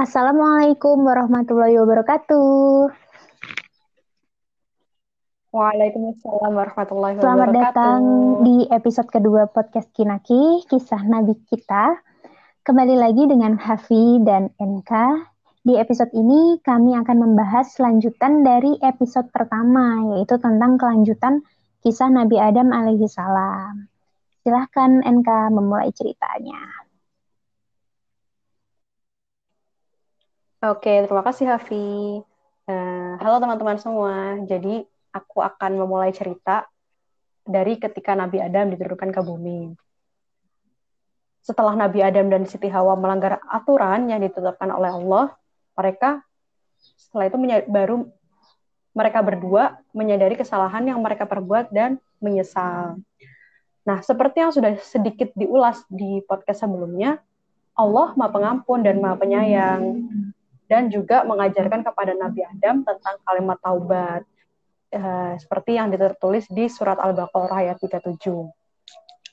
Assalamualaikum warahmatullahi wabarakatuh. Waalaikumsalam warahmatullahi Selamat wabarakatuh. datang di episode kedua podcast Kinaki, kisah Nabi kita. Kembali lagi dengan Hafi dan NK. Di episode ini kami akan membahas lanjutan dari episode pertama, yaitu tentang kelanjutan kisah Nabi Adam alaihi salam. Silahkan NK memulai ceritanya. Oke, terima kasih Hafi. Uh, halo teman-teman semua. Jadi aku akan memulai cerita dari ketika Nabi Adam diturunkan ke bumi. Setelah Nabi Adam dan Siti Hawa melanggar aturan yang ditetapkan oleh Allah, mereka setelah itu baru mereka berdua menyadari kesalahan yang mereka perbuat dan menyesal. Nah, seperti yang sudah sedikit diulas di podcast sebelumnya, Allah Maha Pengampun dan Maha Penyayang dan juga mengajarkan kepada Nabi Adam tentang kalimat taubat uh, seperti yang ditulis di surat Al-Baqarah ayat 37.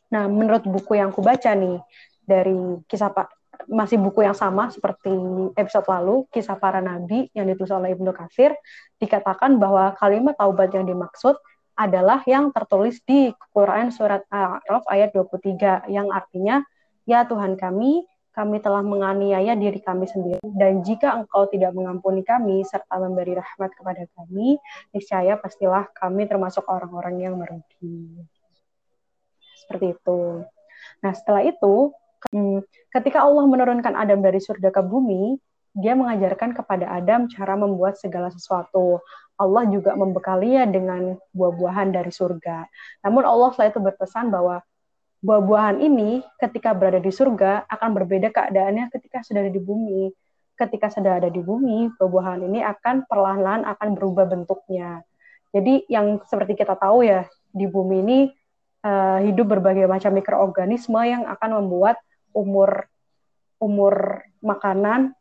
Nah, menurut buku yang aku baca nih dari kisah Pak masih buku yang sama seperti episode lalu, kisah para nabi yang ditulis oleh Ibnu Katsir, dikatakan bahwa kalimat taubat yang dimaksud adalah yang tertulis di Quran surat Al-A'raf ayat 23 yang artinya ya Tuhan kami kami telah menganiaya diri kami sendiri. Dan jika engkau tidak mengampuni kami serta memberi rahmat kepada kami, niscaya pastilah kami termasuk orang-orang yang merugi. Seperti itu. Nah, setelah itu, hmm, ketika Allah menurunkan Adam dari surga ke bumi, dia mengajarkan kepada Adam cara membuat segala sesuatu. Allah juga membekalinya dengan buah-buahan dari surga. Namun Allah setelah itu berpesan bahwa buah-buahan ini ketika berada di surga akan berbeda keadaannya ketika sudah ada di bumi. Ketika sudah ada di bumi, buah-buahan ini akan perlahan-lahan akan berubah bentuknya. Jadi yang seperti kita tahu ya, di bumi ini uh, hidup berbagai macam mikroorganisme yang akan membuat umur umur makanan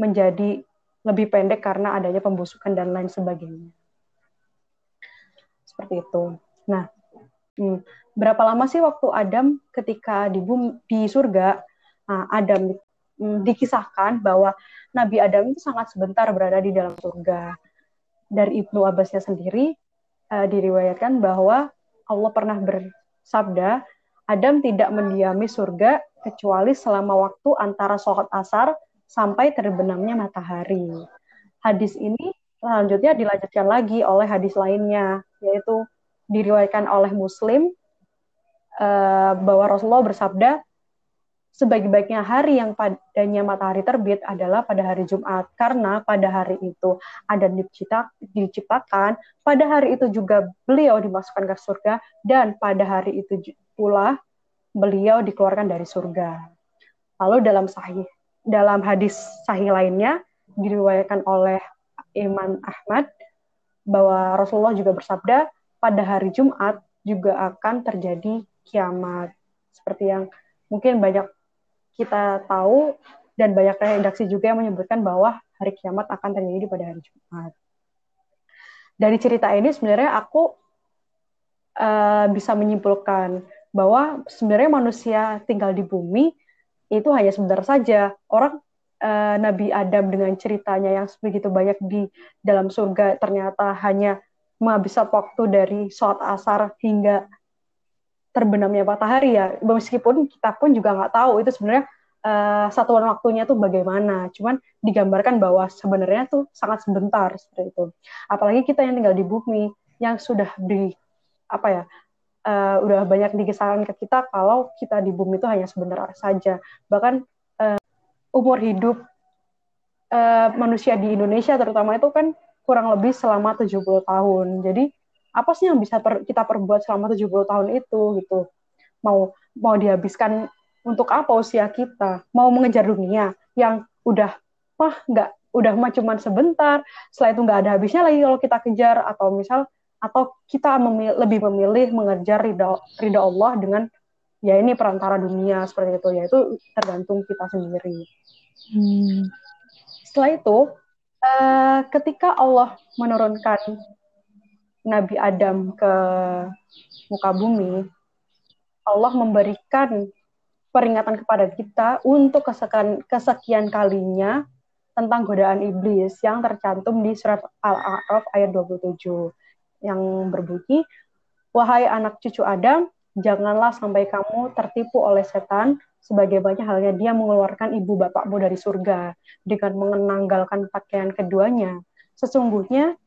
menjadi lebih pendek karena adanya pembusukan dan lain sebagainya. Seperti itu. Nah, hmm, berapa lama sih waktu Adam ketika di bumi, di surga nah, Adam hmm, dikisahkan bahwa Nabi Adam itu sangat sebentar berada di dalam surga. Dari Ibnu Abbasnya sendiri uh, diriwayatkan bahwa Allah pernah bersabda, Adam tidak mendiami surga kecuali selama waktu antara sholat asar sampai terbenamnya matahari. Hadis ini selanjutnya dilanjutkan lagi oleh hadis lainnya, yaitu diriwayatkan oleh Muslim uh, bahwa Rasulullah bersabda sebaik-baiknya hari yang padanya matahari terbit adalah pada hari Jumat karena pada hari itu ada dicipta, diciptakan pada hari itu juga beliau dimasukkan ke surga dan pada hari itu pula beliau dikeluarkan dari surga. Lalu dalam sahih dalam hadis sahih lainnya diriwayatkan oleh Imam Ahmad bahwa Rasulullah juga bersabda pada hari Jumat juga akan terjadi kiamat. Seperti yang mungkin banyak kita tahu dan banyak redaksi juga yang menyebutkan bahwa hari kiamat akan terjadi pada hari Jumat. Dari cerita ini sebenarnya aku uh, bisa menyimpulkan bahwa sebenarnya manusia tinggal di bumi itu hanya sebentar saja. Orang uh, Nabi Adam dengan ceritanya yang begitu banyak di dalam surga ternyata hanya menghabiskan waktu dari sholat asar hingga terbenamnya matahari ya. Meskipun kita pun juga nggak tahu itu sebenarnya uh, satuan waktunya tuh bagaimana. Cuman digambarkan bahwa sebenarnya tuh sangat sebentar seperti itu. Apalagi kita yang tinggal di bumi yang sudah di apa ya uh, udah banyak dikisahkan ke kita kalau kita di bumi itu hanya sebentar saja. Bahkan uh, umur hidup uh, manusia di Indonesia terutama itu kan kurang lebih selama 70 tahun. Jadi apa sih yang bisa per, kita perbuat selama 70 tahun itu gitu? Mau mau dihabiskan untuk apa usia kita? Mau mengejar dunia yang udah wah nggak udah mah cuman sebentar setelah itu nggak ada habisnya lagi kalau kita kejar atau misal atau kita memilih, lebih memilih mengejar ridho ridho Allah dengan ya ini perantara dunia seperti itu. Ya itu tergantung kita sendiri. Hmm. setelah itu uh, ketika Allah menurunkan Nabi Adam ke muka bumi, Allah memberikan peringatan kepada kita untuk kesekian, kesekian kalinya tentang godaan iblis yang tercantum di surat Al-A'raf ayat 27 yang berbunyi, Wahai anak cucu Adam, janganlah sampai kamu tertipu oleh setan sebagaimana halnya dia mengeluarkan ibu bapakmu dari surga dengan mengenanggalkan pakaian keduanya. Sesungguhnya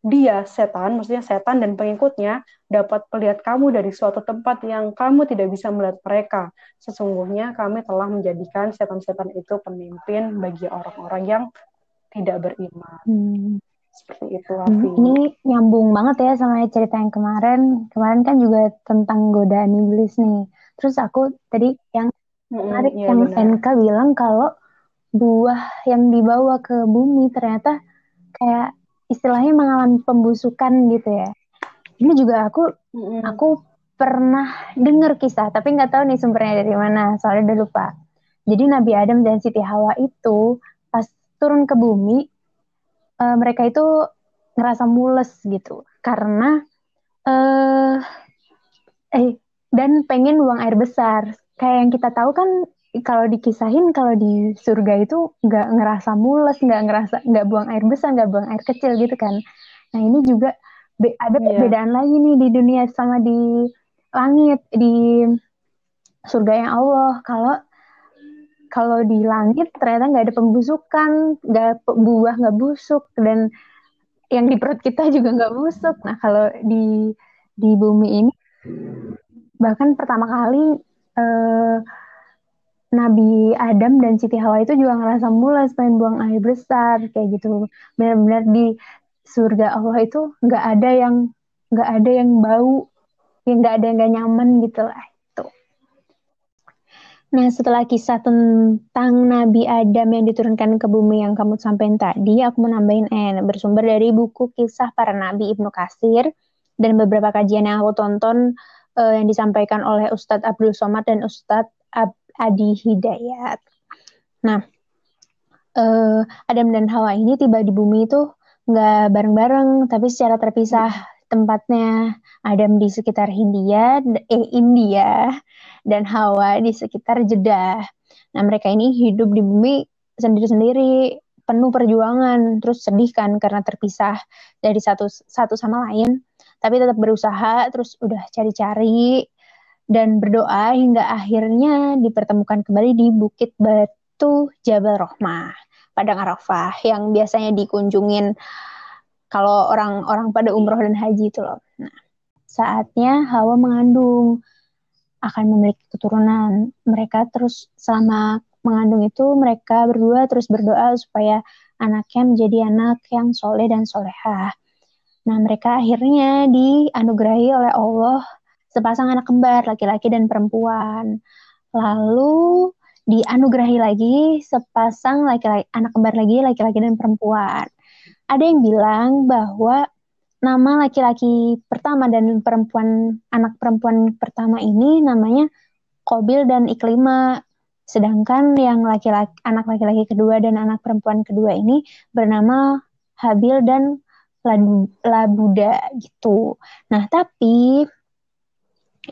dia setan, maksudnya setan dan pengikutnya dapat melihat kamu dari suatu tempat yang kamu tidak bisa melihat mereka. Sesungguhnya kami telah menjadikan setan-setan itu pemimpin bagi orang-orang yang tidak beriman. Hmm. Seperti itu, Afi. Hmm, ini nyambung banget ya sama cerita yang kemarin. Kemarin kan juga tentang godaan iblis nih. Terus aku tadi yang menarik hmm, yang benar. NK bilang kalau buah yang dibawa ke bumi ternyata kayak istilahnya mengalami pembusukan gitu ya. Ini juga aku aku pernah dengar kisah, tapi nggak tahu nih sumbernya dari mana, soalnya udah lupa. Jadi Nabi Adam dan Siti Hawa itu pas turun ke bumi, uh, mereka itu ngerasa mules gitu, karena uh, eh dan pengen buang air besar. Kayak yang kita tahu kan kalau dikisahin kalau di surga itu nggak ngerasa mules nggak ngerasa nggak buang air besar nggak buang air kecil gitu kan nah ini juga be ada yeah. perbedaan lagi nih di dunia sama di langit di surga yang Allah kalau kalau di langit ternyata nggak ada pembusukan nggak buah nggak busuk dan yang di perut kita juga nggak busuk nah kalau di di bumi ini bahkan pertama kali eh, Nabi Adam dan Siti Hawa itu juga ngerasa mulas pengen buang air besar kayak gitu. Benar-benar di surga Allah itu nggak ada yang nggak ada yang bau, yang nggak ada yang nggak nyaman gitu lah itu. Nah setelah kisah tentang Nabi Adam yang diturunkan ke bumi yang kamu sampaikan tadi, aku mau nambahin eh bersumber dari buku kisah para Nabi Ibnu Kasir dan beberapa kajian yang aku tonton uh, yang disampaikan oleh Ustadz Abdul Somad dan Ustadz Ab Adi Hidayat. Nah, uh, Adam dan Hawa ini tiba di bumi itu nggak bareng-bareng, tapi secara terpisah tempatnya. Adam di sekitar Hindia, eh India, dan Hawa di sekitar Jeddah. Nah, mereka ini hidup di bumi sendiri-sendiri, penuh perjuangan, terus sedih kan karena terpisah dari satu satu sama lain, tapi tetap berusaha, terus udah cari-cari, dan berdoa hingga akhirnya dipertemukan kembali di Bukit Batu Jabal Rohmah, Padang Arafah yang biasanya dikunjungin kalau orang-orang pada umroh dan haji itu loh. Nah, saatnya Hawa mengandung akan memiliki keturunan. Mereka terus selama mengandung itu mereka berdua terus berdoa supaya anaknya menjadi anak yang soleh dan solehah. Nah, mereka akhirnya dianugerahi oleh Allah sepasang anak kembar laki-laki dan perempuan. Lalu dianugerahi lagi sepasang laki-laki anak kembar lagi laki-laki dan perempuan. Ada yang bilang bahwa nama laki-laki pertama dan perempuan anak perempuan pertama ini namanya Kobil dan Iklima. Sedangkan yang laki-laki anak laki-laki kedua dan anak perempuan kedua ini bernama Habil dan Labuda gitu. Nah, tapi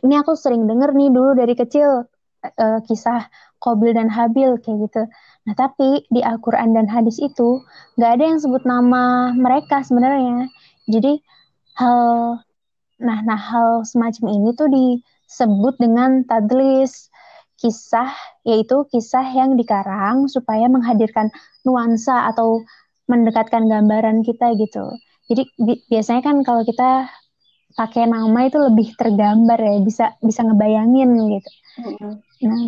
ini aku sering denger nih dulu dari kecil uh, kisah Kobil dan Habil kayak gitu. Nah tapi di Al-Quran dan hadis itu nggak ada yang sebut nama mereka sebenarnya. Jadi hal nah nah hal semacam ini tuh disebut dengan tadlis kisah yaitu kisah yang dikarang supaya menghadirkan nuansa atau mendekatkan gambaran kita gitu. Jadi bi biasanya kan kalau kita pakai nama itu lebih tergambar ya bisa bisa ngebayangin gitu. Mm-hmm. nah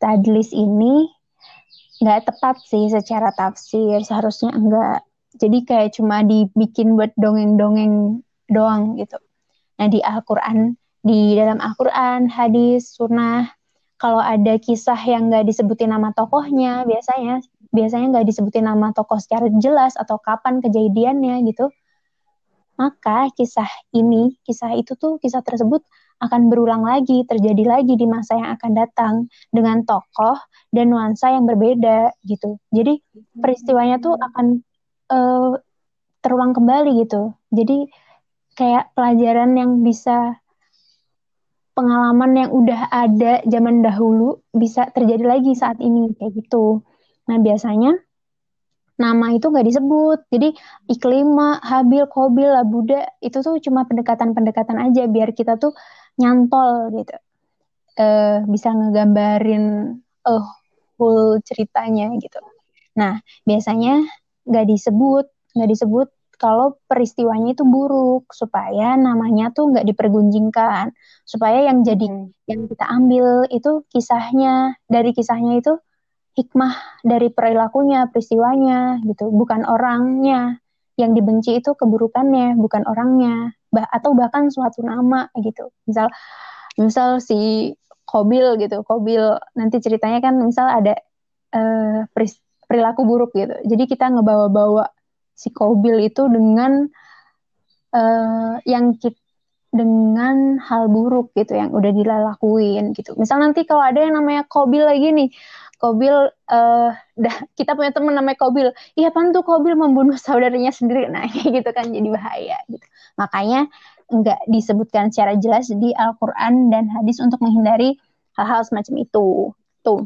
tadlis ini nggak tepat sih secara tafsir seharusnya enggak jadi kayak cuma dibikin buat dongeng-dongeng doang gitu. Nah di Al-Quran di dalam Al-Quran hadis sunnah kalau ada kisah yang nggak disebutin nama tokohnya biasanya biasanya nggak disebutin nama tokoh secara jelas atau kapan kejadiannya gitu maka kisah ini, kisah itu tuh, kisah tersebut akan berulang lagi, terjadi lagi di masa yang akan datang dengan tokoh dan nuansa yang berbeda gitu. Jadi peristiwanya tuh akan uh, terulang kembali gitu. Jadi kayak pelajaran yang bisa pengalaman yang udah ada zaman dahulu bisa terjadi lagi saat ini kayak gitu. Nah biasanya nama itu nggak disebut. Jadi Iklima, Habil, Kobil, Abuda itu tuh cuma pendekatan-pendekatan aja biar kita tuh nyantol gitu. Uh, bisa ngegambarin uh, full ceritanya gitu. Nah biasanya nggak disebut, nggak disebut kalau peristiwanya itu buruk supaya namanya tuh nggak dipergunjingkan supaya yang jadi hmm. yang kita ambil itu kisahnya dari kisahnya itu hikmah dari perilakunya peristiwanya gitu. Bukan orangnya yang dibenci itu keburukannya bukan orangnya. Bah atau bahkan suatu nama gitu. Misal misal si Kobil gitu. Kobil nanti ceritanya kan misal ada uh, perilaku buruk gitu. Jadi kita ngebawa-bawa si Kobil itu dengan uh, yang kita dengan hal buruk gitu yang udah dilakuin gitu. Misal nanti kalau ada yang namanya Kobil lagi nih, Kobil uh, dah kita punya teman namanya Kobil. Iya pan tuh Kobil membunuh saudaranya sendiri. Nah, gitu kan jadi bahaya gitu. Makanya nggak disebutkan secara jelas di Al-Qur'an dan hadis untuk menghindari hal-hal semacam itu. Tuh.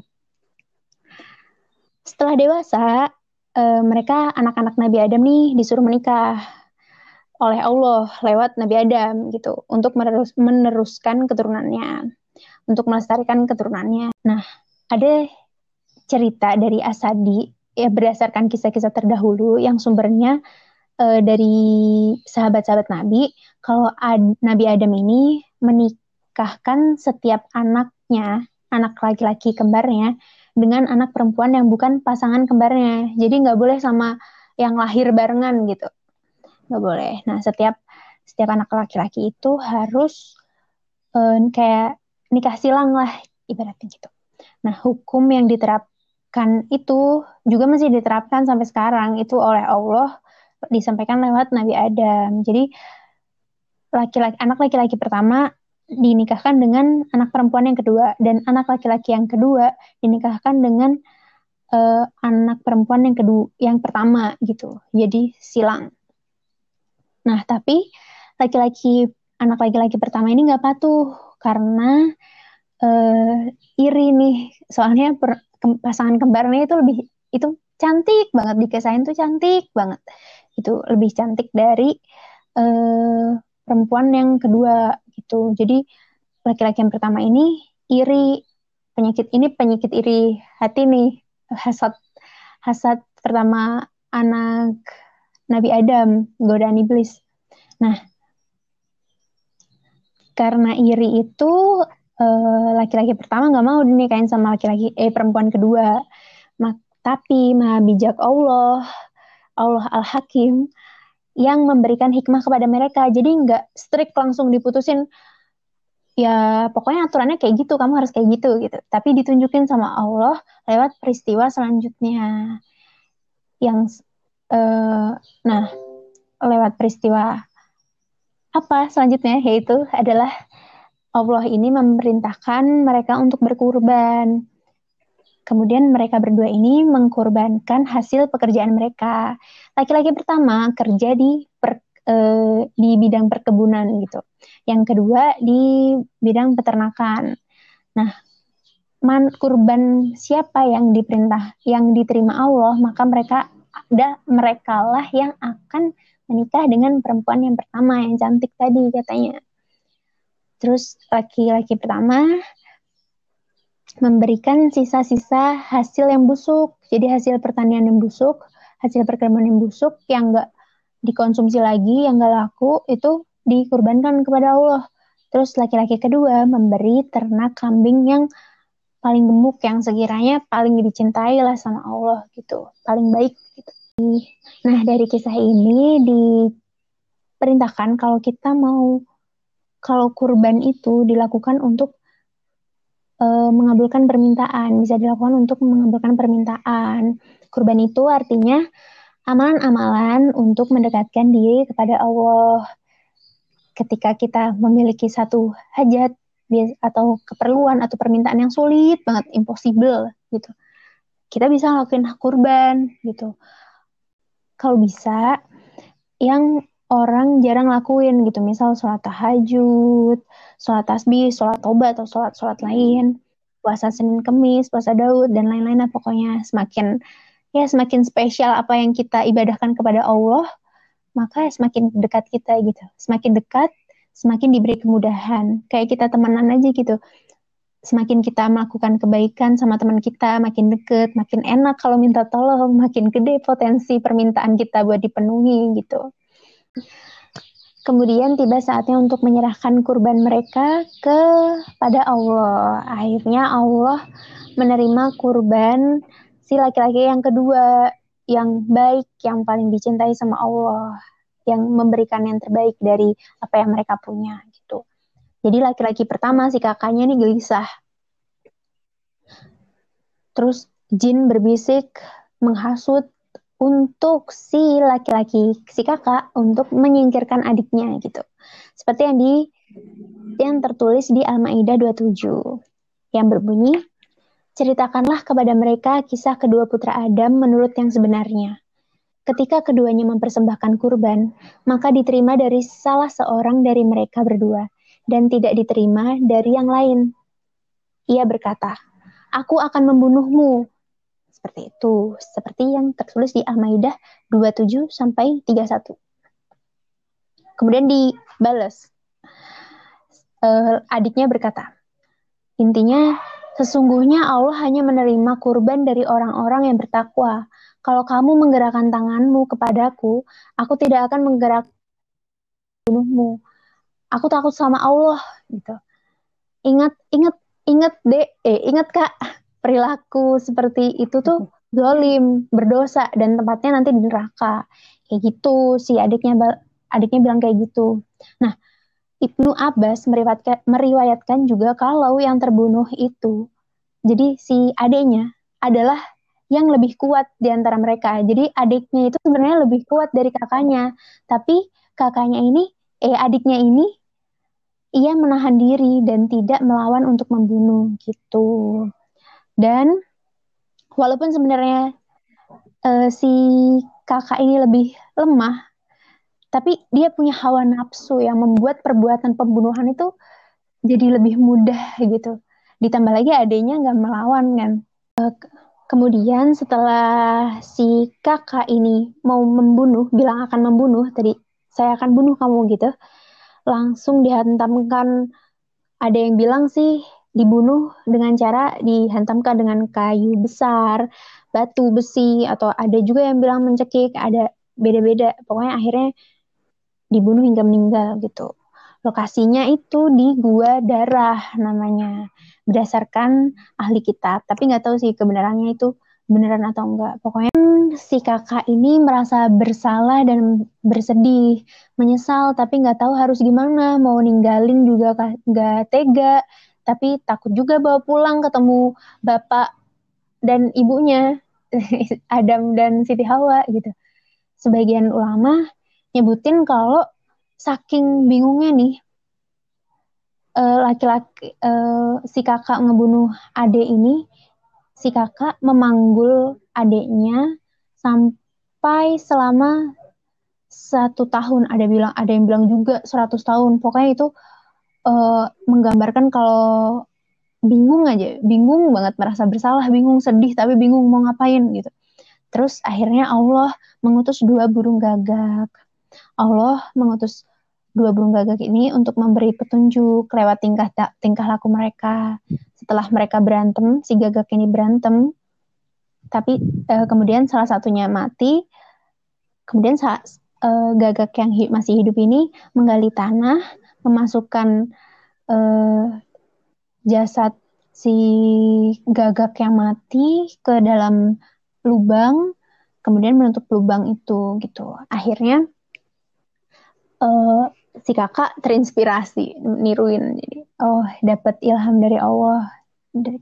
Setelah dewasa, uh, mereka anak-anak Nabi Adam nih disuruh menikah oleh Allah lewat Nabi Adam gitu untuk menerus, meneruskan keturunannya, untuk melestarikan keturunannya. Nah, ada cerita dari Asadi ya berdasarkan kisah-kisah terdahulu yang sumbernya uh, dari sahabat-sahabat Nabi kalau Ad, Nabi Adam ini menikahkan setiap anaknya, anak laki-laki kembarnya dengan anak perempuan yang bukan pasangan kembarnya. Jadi nggak boleh sama yang lahir barengan gitu. Nggak boleh. Nah, setiap setiap anak laki-laki itu harus uh, kayak nikah silang lah ibaratnya gitu. Nah, hukum yang diterapkan itu juga masih diterapkan sampai sekarang. Itu oleh Allah disampaikan lewat Nabi Adam. Jadi laki-laki anak laki-laki pertama dinikahkan dengan anak perempuan yang kedua. Dan anak laki-laki yang kedua dinikahkan dengan uh, anak perempuan yang kedua yang pertama gitu. Jadi silang. Nah tapi laki-laki anak laki-laki pertama ini nggak patuh karena uh, iri nih. Soalnya per, ke, pasangan kembarnya itu lebih itu cantik banget dikesahin tuh cantik banget itu lebih cantik dari uh, perempuan yang kedua gitu. Jadi laki-laki yang pertama ini iri penyakit ini penyakit iri hati nih hasad hasad pertama anak Nabi Adam godaan iblis. Nah karena iri itu eh, laki-laki pertama nggak mau dinikahin sama laki-laki eh perempuan kedua. Mak tapi maha bijak Allah Allah al Hakim yang memberikan hikmah kepada mereka. Jadi nggak strict langsung diputusin ya pokoknya aturannya kayak gitu, kamu harus kayak gitu gitu. Tapi ditunjukin sama Allah lewat peristiwa selanjutnya. Yang uh, nah lewat peristiwa apa selanjutnya yaitu adalah Allah ini memerintahkan mereka untuk berkurban. Kemudian mereka berdua ini mengkorbankan hasil pekerjaan mereka. Laki-laki pertama kerja di per, e, di bidang perkebunan gitu. Yang kedua di bidang peternakan. Nah, man, kurban siapa yang diperintah, yang diterima Allah, maka mereka ada mereka lah yang akan menikah dengan perempuan yang pertama yang cantik tadi katanya. Terus laki-laki pertama memberikan sisa-sisa hasil yang busuk. Jadi hasil pertanian yang busuk, hasil perkebunan yang busuk yang enggak dikonsumsi lagi, yang enggak laku, itu dikurbankan kepada Allah. Terus laki-laki kedua memberi ternak kambing yang paling gemuk, yang sekiranya paling dicintai lah sama Allah gitu, paling baik gitu. Nah dari kisah ini diperintahkan kalau kita mau kalau kurban itu dilakukan untuk uh, mengabulkan permintaan, bisa dilakukan untuk mengabulkan permintaan. Kurban itu artinya amalan-amalan untuk mendekatkan diri kepada Allah. Ketika kita memiliki satu hajat atau keperluan atau permintaan yang sulit banget, impossible gitu. Kita bisa ngelakuin kurban gitu. Kalau bisa yang orang jarang lakuin gitu misal sholat tahajud sholat tasbih sholat tobat atau sholat sholat lain puasa Senin Kemis, puasa Daud dan lain-lain pokoknya semakin ya semakin spesial apa yang kita ibadahkan kepada Allah, maka semakin dekat kita gitu. Semakin dekat, semakin diberi kemudahan. Kayak kita temenan aja gitu semakin kita melakukan kebaikan sama teman kita, makin deket, makin enak kalau minta tolong, makin gede potensi permintaan kita buat dipenuhi gitu. Kemudian tiba saatnya untuk menyerahkan kurban mereka kepada Allah. Akhirnya Allah menerima kurban si laki-laki yang kedua, yang baik, yang paling dicintai sama Allah, yang memberikan yang terbaik dari apa yang mereka punya. Jadi laki-laki pertama si kakaknya ini gelisah. Terus jin berbisik menghasut untuk si laki-laki si kakak untuk menyingkirkan adiknya gitu. Seperti yang di yang tertulis di Al-Maidah 27 yang berbunyi Ceritakanlah kepada mereka kisah kedua putra Adam menurut yang sebenarnya. Ketika keduanya mempersembahkan kurban, maka diterima dari salah seorang dari mereka berdua dan tidak diterima dari yang lain. Ia berkata, "Aku akan membunuhmu." Seperti itu, seperti yang tertulis di Al-Maidah 27 sampai 31. Kemudian dibalas. Uh, adiknya berkata, intinya sesungguhnya Allah hanya menerima kurban dari orang-orang yang bertakwa. Kalau kamu menggerakkan tanganmu kepadaku, aku tidak akan menggerak bunuhmu aku takut sama Allah gitu ingat ingat ingat deh eh ingat kak perilaku seperti itu tuh dolim berdosa dan tempatnya nanti di neraka. Kayak gitu si adiknya adiknya bilang kayak gitu. Nah Ibnu Abbas meriwayatkan, meriwayatkan juga kalau yang terbunuh itu. Jadi si adiknya adalah yang lebih kuat di antara mereka. Jadi adiknya itu sebenarnya lebih kuat dari kakaknya, tapi kakaknya ini eh adiknya ini ia menahan diri dan tidak melawan untuk membunuh gitu. Dan walaupun sebenarnya uh, si kakak ini lebih lemah, tapi dia punya hawa nafsu yang membuat perbuatan pembunuhan itu jadi lebih mudah gitu. Ditambah lagi adanya nggak melawan kan. Uh, kemudian setelah si kakak ini mau membunuh, bilang akan membunuh, tadi saya akan bunuh kamu gitu langsung dihantamkan ada yang bilang sih dibunuh dengan cara dihantamkan dengan kayu besar, batu besi atau ada juga yang bilang mencekik, ada beda-beda. Pokoknya akhirnya dibunuh hingga meninggal gitu. Lokasinya itu di Gua Darah namanya, berdasarkan ahli kitab. Tapi nggak tahu sih kebenarannya itu beneran atau enggak. Pokoknya si kakak ini merasa bersalah dan bersedih, menyesal tapi nggak tahu harus gimana, mau ninggalin juga nggak tega, tapi takut juga bawa pulang ketemu bapak dan ibunya Adam dan Siti Hawa gitu. Sebagian ulama nyebutin kalau saking bingungnya nih eh, laki-laki uh, si kakak ngebunuh ade ini si kakak memanggul adiknya sampai selama satu tahun ada bilang ada yang bilang juga 100 tahun pokoknya itu uh, menggambarkan kalau bingung aja bingung banget merasa bersalah bingung sedih tapi bingung mau ngapain gitu terus akhirnya Allah mengutus dua burung gagak Allah mengutus dua burung gagak ini untuk memberi petunjuk lewat tingkah tingkah laku mereka. Setelah mereka berantem, si gagak ini berantem, tapi uh, kemudian salah satunya mati. Kemudian saat uh, gagak yang hi masih hidup ini menggali tanah, memasukkan uh, jasad si gagak yang mati ke dalam lubang, kemudian menutup lubang itu gitu. Akhirnya uh, si kakak terinspirasi niruin. Jadi oh dapat ilham dari Allah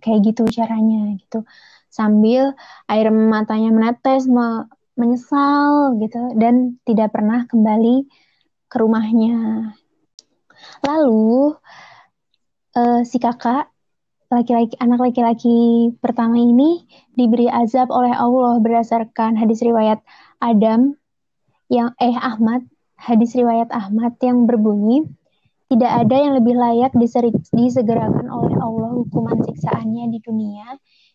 kayak gitu caranya gitu. Sambil air matanya menetes me menyesal gitu. Dan tidak pernah kembali ke rumahnya lalu uh, si kakak laki-laki anak laki-laki pertama ini diberi azab oleh Allah berdasarkan hadis riwayat Adam yang eh Ahmad. Hadis riwayat Ahmad yang berbunyi, Tidak ada yang lebih layak disegerakan oleh Allah hukuman siksaannya di dunia,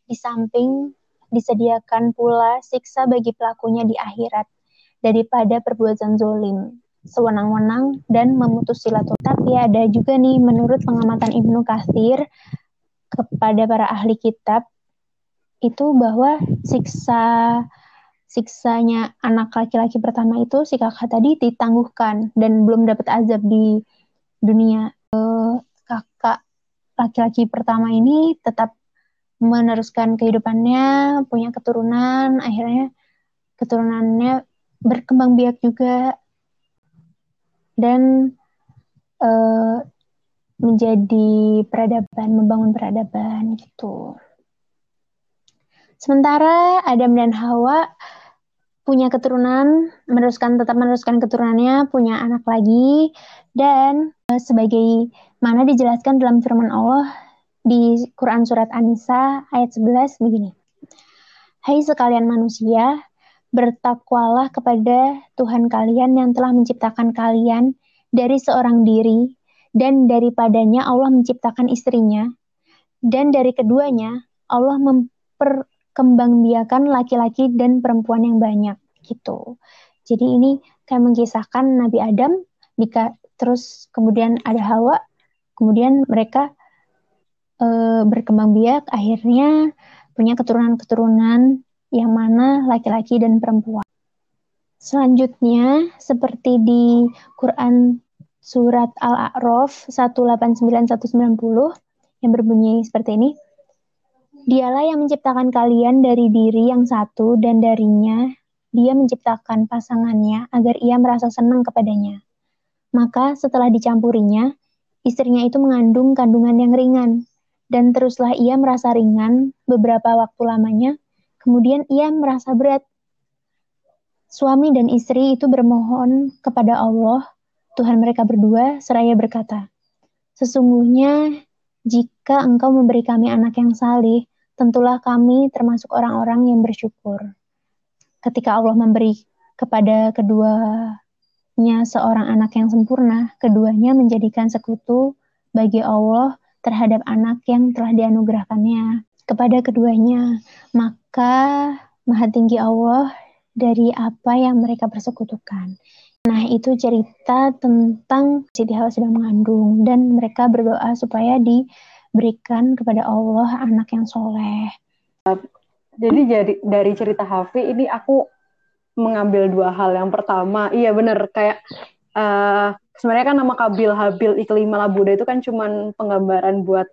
di samping disediakan pula siksa bagi pelakunya di akhirat daripada perbuatan zolim, sewenang-wenang dan memutus silaturahmi. Tapi ada juga nih menurut pengamatan Ibnu Katsir kepada para ahli kitab itu bahwa siksa siksanya anak laki-laki pertama itu si kakak tadi ditangguhkan dan belum dapat azab di dunia uh, kakak laki-laki pertama ini tetap meneruskan kehidupannya, punya keturunan, akhirnya keturunannya berkembang biak juga dan uh, menjadi peradaban, membangun peradaban gitu. Sementara Adam dan Hawa punya keturunan, meneruskan tetap meneruskan keturunannya, punya anak lagi, dan uh, sebagai mana dijelaskan dalam firman Allah di Quran Surat An-Nisa ayat 11 begini. Hai sekalian manusia, bertakwalah kepada Tuhan kalian yang telah menciptakan kalian dari seorang diri, dan daripadanya Allah menciptakan istrinya, dan dari keduanya Allah memper kembangbiakan laki-laki dan perempuan yang banyak gitu. Jadi ini kayak mengisahkan Nabi Adam, jika terus kemudian ada Hawa, kemudian mereka e, berkembang biak, akhirnya punya keturunan-keturunan yang mana laki-laki dan perempuan. Selanjutnya, seperti di Quran Surat Al-A'raf 189-190 yang berbunyi seperti ini, Dialah yang menciptakan kalian dari diri yang satu dan darinya dia menciptakan pasangannya agar ia merasa senang kepadanya. Maka setelah dicampurinya, istrinya itu mengandung kandungan yang ringan, dan teruslah ia merasa ringan beberapa waktu lamanya, kemudian ia merasa berat. Suami dan istri itu bermohon kepada Allah, Tuhan mereka berdua, seraya berkata, Sesungguhnya jika engkau memberi kami anak yang salih, tentulah kami termasuk orang-orang yang bersyukur. Ketika Allah memberi kepada keduanya seorang anak yang sempurna, keduanya menjadikan sekutu bagi Allah terhadap anak yang telah dianugerahkannya kepada keduanya. Maka maha tinggi Allah dari apa yang mereka persekutukan. Nah, itu cerita tentang Siti Hawa sedang mengandung dan mereka berdoa supaya di berikan kepada Allah anak yang soleh. Jadi jadi dari cerita Hafi ini aku mengambil dua hal. Yang pertama, iya bener kayak uh, sebenarnya kan nama Kabil Habil Iklim Malabuda itu kan cuman penggambaran buat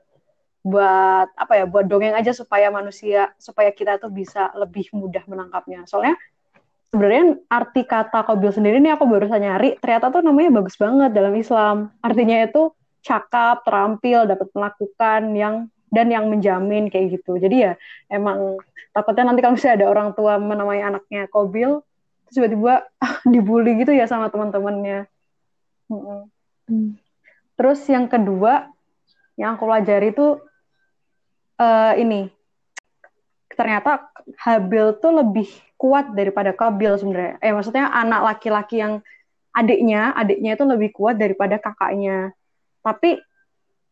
buat apa ya buat dongeng aja supaya manusia supaya kita tuh bisa lebih mudah menangkapnya. Soalnya sebenarnya arti kata Kabil sendiri ini aku baru saja nyari ternyata tuh namanya bagus banget dalam Islam. Artinya itu cakap, terampil, dapat melakukan yang dan yang menjamin kayak gitu. Jadi ya emang takutnya nanti kalau misalnya ada orang tua menamai anaknya Kobil, terus tiba-tiba dibully gitu ya sama teman-temannya. Hmm. Terus yang kedua yang aku pelajari itu uh, ini ternyata Habil tuh lebih kuat daripada Kabil sebenarnya. Eh maksudnya anak laki-laki yang adiknya, adiknya itu lebih kuat daripada kakaknya tapi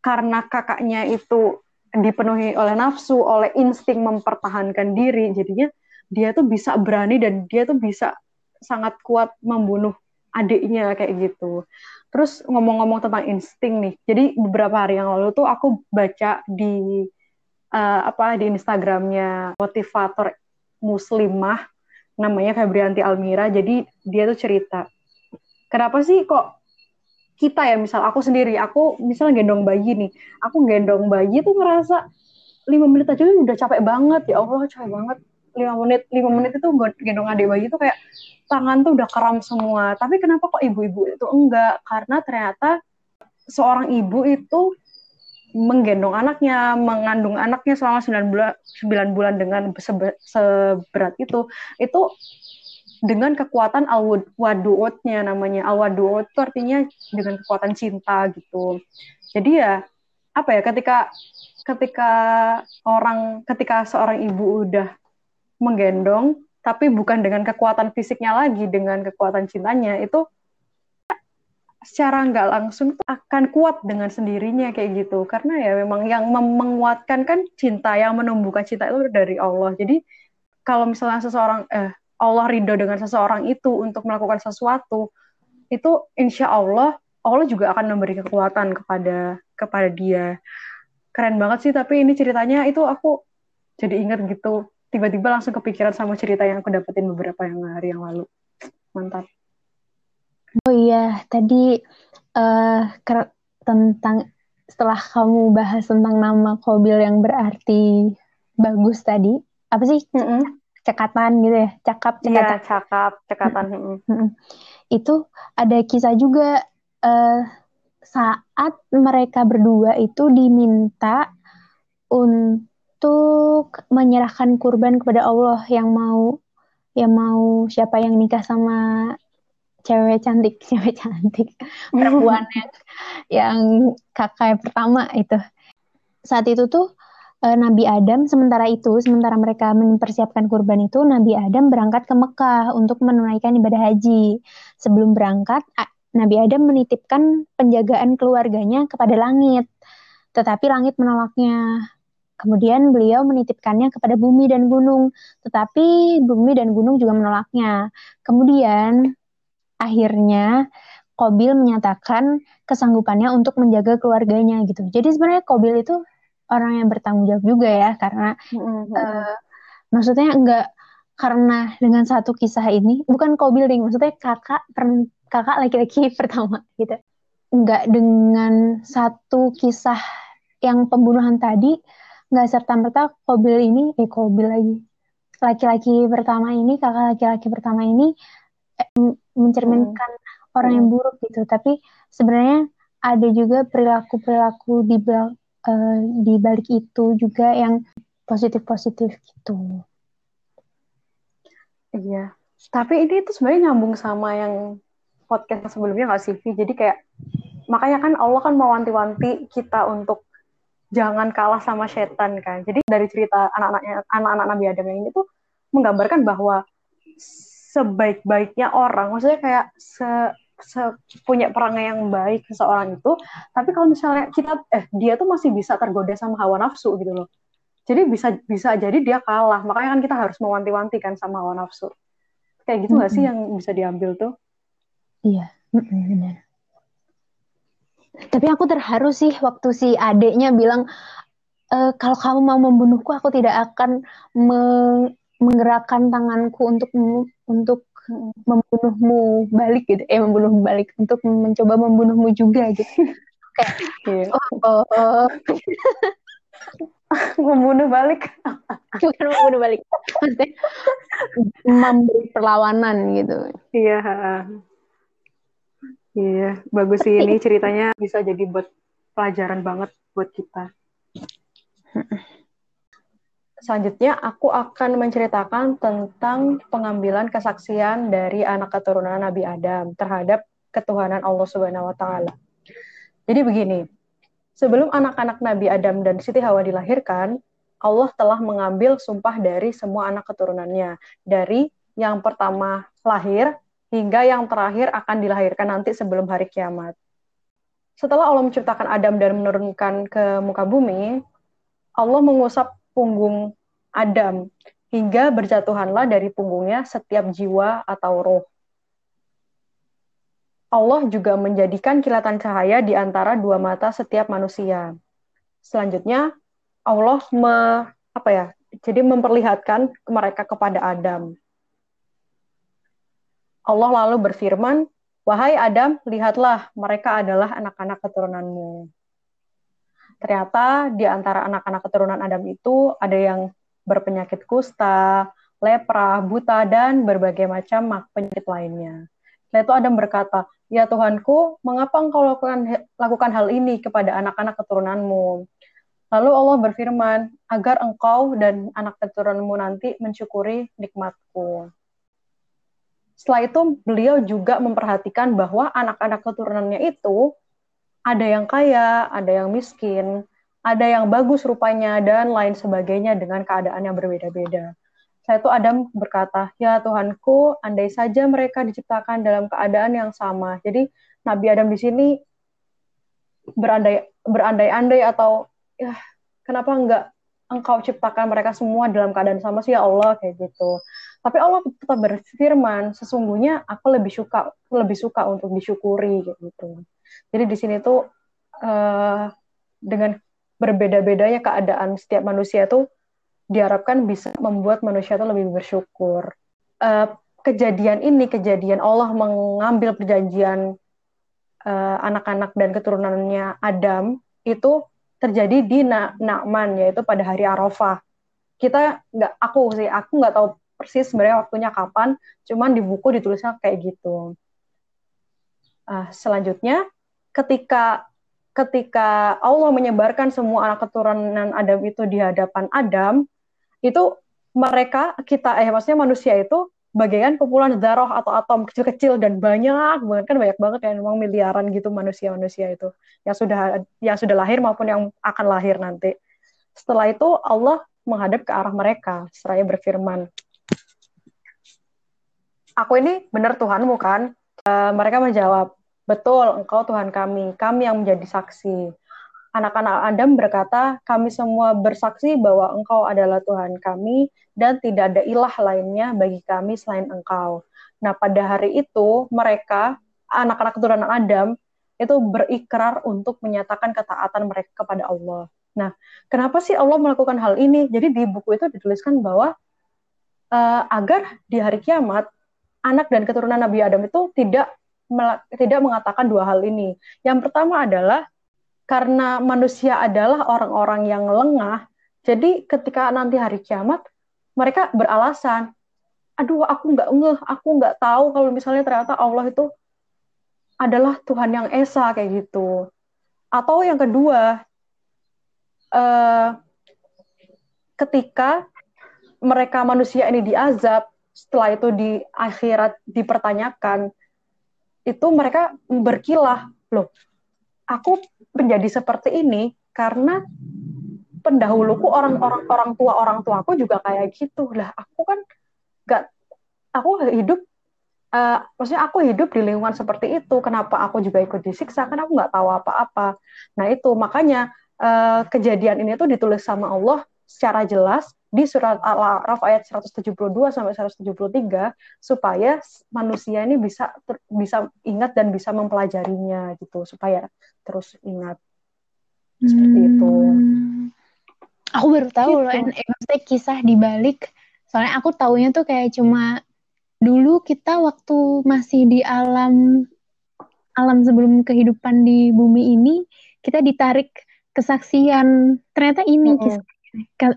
karena kakaknya itu dipenuhi oleh nafsu, oleh insting mempertahankan diri, jadinya dia tuh bisa berani dan dia tuh bisa sangat kuat membunuh adiknya kayak gitu. Terus ngomong-ngomong tentang insting nih, jadi beberapa hari yang lalu tuh aku baca di uh, apa di Instagramnya motivator muslimah namanya Febrianti Almira. Jadi dia tuh cerita, kenapa sih kok kita ya misal aku sendiri aku misal gendong bayi nih aku gendong bayi tuh ngerasa lima menit aja udah capek banget ya Allah capek banget. Lima menit lima menit itu gendong adik bayi itu kayak tangan tuh udah kram semua. Tapi kenapa kok ibu-ibu itu enggak? Karena ternyata seorang ibu itu menggendong anaknya, mengandung anaknya selama 9 bulan 9 bulan dengan seberat itu, itu dengan kekuatan al-wadu'utnya namanya. Al-wadu'ut itu artinya dengan kekuatan cinta gitu. Jadi ya apa ya ketika ketika orang ketika seorang ibu udah menggendong tapi bukan dengan kekuatan fisiknya lagi dengan kekuatan cintanya itu secara nggak langsung tuh akan kuat dengan sendirinya kayak gitu. Karena ya memang yang menguatkan kan cinta yang menumbuhkan cinta itu dari Allah. Jadi kalau misalnya seseorang eh Allah ridho dengan seseorang itu untuk melakukan sesuatu itu insya Allah Allah juga akan memberi kekuatan kepada kepada dia. Keren banget sih tapi ini ceritanya itu aku jadi ingat gitu. Tiba-tiba langsung kepikiran sama cerita yang aku dapetin beberapa yang hari yang lalu. Mantap Oh iya, tadi uh, tentang setelah kamu bahas tentang nama Kobil yang berarti bagus tadi, apa sih? Mm -mm. Cekatan gitu ya, cakap, iya, cekatan. Iya, cakap, cekatan. Mm -mm. Itu ada kisah juga uh, saat mereka berdua itu diminta untuk menyerahkan kurban kepada Allah yang mau yang mau siapa yang nikah sama cewek cantik, cewek cantik, perempuan yang, yang kakak pertama itu. Saat itu tuh uh, Nabi Adam sementara itu, sementara mereka mempersiapkan kurban itu, Nabi Adam berangkat ke Mekah untuk menunaikan ibadah haji. Sebelum berangkat, Nabi Adam menitipkan penjagaan keluarganya kepada langit, tetapi langit menolaknya. Kemudian beliau menitipkannya kepada bumi dan gunung, tetapi bumi dan gunung juga menolaknya. Kemudian akhirnya Kobil menyatakan kesanggupannya untuk menjaga keluarganya gitu. Jadi sebenarnya Kobil itu orang yang bertanggung jawab juga ya karena mm-hmm. uh, maksudnya enggak karena dengan satu kisah ini bukan Kobil ding maksudnya kakak per, kakak laki-laki pertama gitu. Enggak dengan satu kisah yang pembunuhan tadi nggak serta merta Kobil ini eh Kobil lagi laki-laki pertama ini kakak laki-laki pertama ini mencerminkan hmm. orang yang buruk gitu. Tapi sebenarnya ada juga perilaku perilaku di uh, di balik itu juga yang positif positif gitu. Iya. Tapi ini tuh sebenarnya nyambung sama yang podcast sebelumnya nggak sih jadi kayak makanya kan Allah kan mewanti-wanti kita untuk jangan kalah sama setan kan. Jadi dari cerita anak-anaknya anak-anak Nabi Adam yang ini tuh menggambarkan bahwa sebaik-baiknya orang. Maksudnya kayak se, se punya perangai yang baik seseorang itu. Tapi kalau misalnya kita eh dia tuh masih bisa tergoda sama hawa nafsu gitu loh. Jadi bisa bisa jadi dia kalah. Makanya kan kita harus mewanti-wanti kan sama hawa nafsu. Kayak gitu nggak mm -hmm. sih yang bisa diambil tuh? Iya. Mm -hmm, benar. Tapi aku terharu sih waktu si adeknya bilang e, kalau kamu mau membunuhku aku tidak akan me menggerakkan tanganku untuk untuk membunuhmu balik gitu. Eh membunuhmu balik untuk mencoba membunuhmu juga gitu. Kayak yeah. oh, oh, oh. membunuh balik. Bukan membunuh balik. Maksudnya memberi perlawanan gitu. Iya iya bagus sih. Ini ceritanya bisa jadi buat pelajaran banget buat kita Selanjutnya, aku akan menceritakan tentang pengambilan kesaksian dari anak keturunan Nabi Adam terhadap ketuhanan Allah Subhanahu wa taala. Jadi begini, sebelum anak-anak Nabi Adam dan Siti Hawa dilahirkan, Allah telah mengambil sumpah dari semua anak keturunannya, dari yang pertama lahir hingga yang terakhir akan dilahirkan nanti sebelum hari kiamat. Setelah Allah menciptakan Adam dan menurunkan ke muka bumi, Allah mengusap punggung Adam hingga berjatuhanlah dari punggungnya setiap jiwa atau roh. Allah juga menjadikan kilatan cahaya di antara dua mata setiap manusia. Selanjutnya, Allah me, apa ya? Jadi memperlihatkan mereka kepada Adam. Allah lalu berfirman, "Wahai Adam, lihatlah mereka adalah anak-anak keturunanmu." Ternyata di antara anak-anak keturunan Adam itu ada yang berpenyakit kusta, lepra, buta, dan berbagai macam penyakit lainnya. Setelah itu Adam berkata, Ya Tuhanku, mengapa engkau lakukan, lakukan hal ini kepada anak-anak keturunanmu? Lalu Allah berfirman, agar engkau dan anak keturunanmu nanti mensyukuri nikmatku. Setelah itu beliau juga memperhatikan bahwa anak-anak keturunannya itu ada yang kaya, ada yang miskin, ada yang bagus rupanya, dan lain sebagainya dengan keadaan yang berbeda-beda. Saya itu Adam berkata, "Ya Tuhanku, andai saja mereka diciptakan dalam keadaan yang sama." Jadi Nabi Adam di sini berandai berandai-andai atau ya kenapa enggak engkau ciptakan mereka semua dalam keadaan sama sih ya Allah kayak gitu. Tapi Allah tetap berfirman, sesungguhnya aku lebih suka lebih suka untuk disyukuri gitu. Jadi di sini tuh uh, dengan berbeda-bedanya keadaan setiap manusia tuh diharapkan bisa membuat manusia itu lebih bersyukur. Uh, kejadian ini, kejadian Allah mengambil perjanjian uh, anak-anak dan keturunannya Adam itu terjadi di Na Na'man yaitu pada hari Arafah. Kita nggak, aku sih, aku nggak tahu persis sebenarnya waktunya kapan, cuman di buku ditulisnya kayak gitu. Uh, selanjutnya, ketika ketika Allah menyebarkan semua anak keturunan Adam itu di hadapan Adam, itu mereka kita eh maksudnya manusia itu bagian kumpulan darah atau atom kecil-kecil dan banyak banget kan banyak banget ya memang miliaran gitu manusia-manusia itu yang sudah yang sudah lahir maupun yang akan lahir nanti. Setelah itu Allah menghadap ke arah mereka seraya berfirman, "Aku ini benar Tuhanmu kan?" Uh, mereka menjawab, "Betul, Engkau Tuhan kami. Kami yang menjadi saksi." anak-anak Adam berkata, kami semua bersaksi bahwa engkau adalah Tuhan kami dan tidak ada ilah lainnya bagi kami selain engkau. Nah, pada hari itu mereka, anak-anak keturunan Adam, itu berikrar untuk menyatakan ketaatan mereka kepada Allah. Nah, kenapa sih Allah melakukan hal ini? Jadi di buku itu dituliskan bahwa uh, agar di hari kiamat anak dan keturunan Nabi Adam itu tidak tidak mengatakan dua hal ini. Yang pertama adalah karena manusia adalah orang-orang yang lengah, jadi ketika nanti hari kiamat, mereka beralasan, aduh aku nggak ngeh, aku nggak tahu kalau misalnya ternyata Allah itu adalah Tuhan yang esa kayak gitu. Atau yang kedua, uh, ketika mereka manusia ini diazab, setelah itu di akhirat dipertanyakan, itu mereka berkilah, loh aku menjadi seperti ini karena pendahuluku orang-orang orang tua orang tuaku juga kayak gitu. Lah aku kan gak aku hidup uh, maksudnya aku hidup di lingkungan seperti itu kenapa aku juga ikut disiksa? Kan aku nggak tahu apa-apa. Nah itu makanya uh, kejadian ini tuh ditulis sama Allah secara jelas di surat Al-A'raf ayat 172 sampai 173 supaya manusia ini bisa ter, bisa ingat dan bisa mempelajarinya gitu supaya terus ingat seperti hmm. itu. Aku baru tahu gitu. loh, maksudnya kisah di balik. Soalnya aku taunya tuh kayak cuma dulu kita waktu masih di alam alam sebelum kehidupan di bumi ini kita ditarik kesaksian ternyata ini mm -hmm. kisah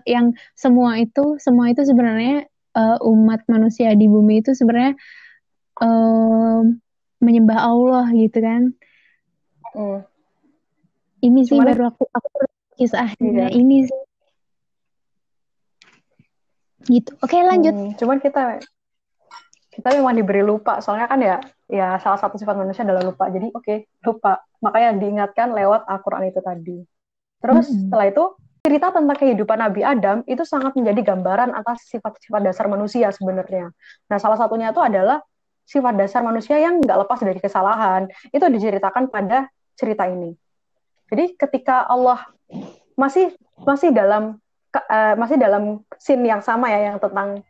yang semua itu semua itu sebenarnya uh, umat manusia di bumi itu sebenarnya uh, menyembah Allah gitu kan. Mm. Ini sih Cuman, baru aku aku kisahnya iya. ini sih. Gitu. Oke, lanjut. Hmm, cuman kita kita memang diberi lupa soalnya kan ya ya salah satu sifat manusia adalah lupa. Jadi oke, okay, lupa. Makanya diingatkan lewat Al-Qur'an itu tadi. Terus -hmm. setelah itu cerita tentang kehidupan Nabi Adam itu sangat menjadi gambaran atas sifat-sifat dasar manusia sebenarnya. Nah, salah satunya itu adalah sifat dasar manusia yang nggak lepas dari kesalahan. Itu diceritakan pada cerita ini. Jadi ketika Allah masih masih dalam uh, masih dalam scene yang sama ya yang tentang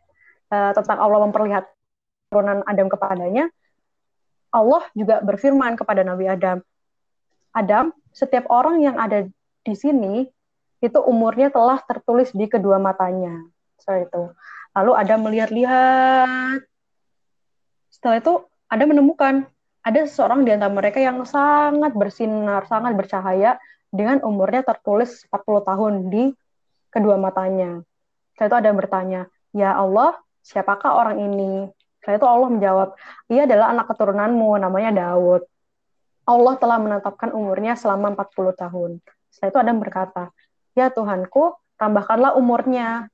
uh, tentang Allah memperlihat turunan Adam kepadanya, Allah juga berfirman kepada Nabi Adam, Adam, setiap orang yang ada di sini itu umurnya telah tertulis di kedua matanya. Setelah itu, lalu ada melihat-lihat. Setelah itu, ada menemukan ada seseorang di antara mereka yang sangat bersinar, sangat bercahaya dengan umurnya tertulis 40 tahun di kedua matanya. Setelah itu ada yang bertanya, "Ya Allah, siapakah orang ini?" Setelah itu Allah menjawab, "Ia adalah anak keturunanmu, namanya Daud." Allah telah menetapkan umurnya selama 40 tahun. Setelah itu Adam berkata, Ya Tuhanku, tambahkanlah umurnya.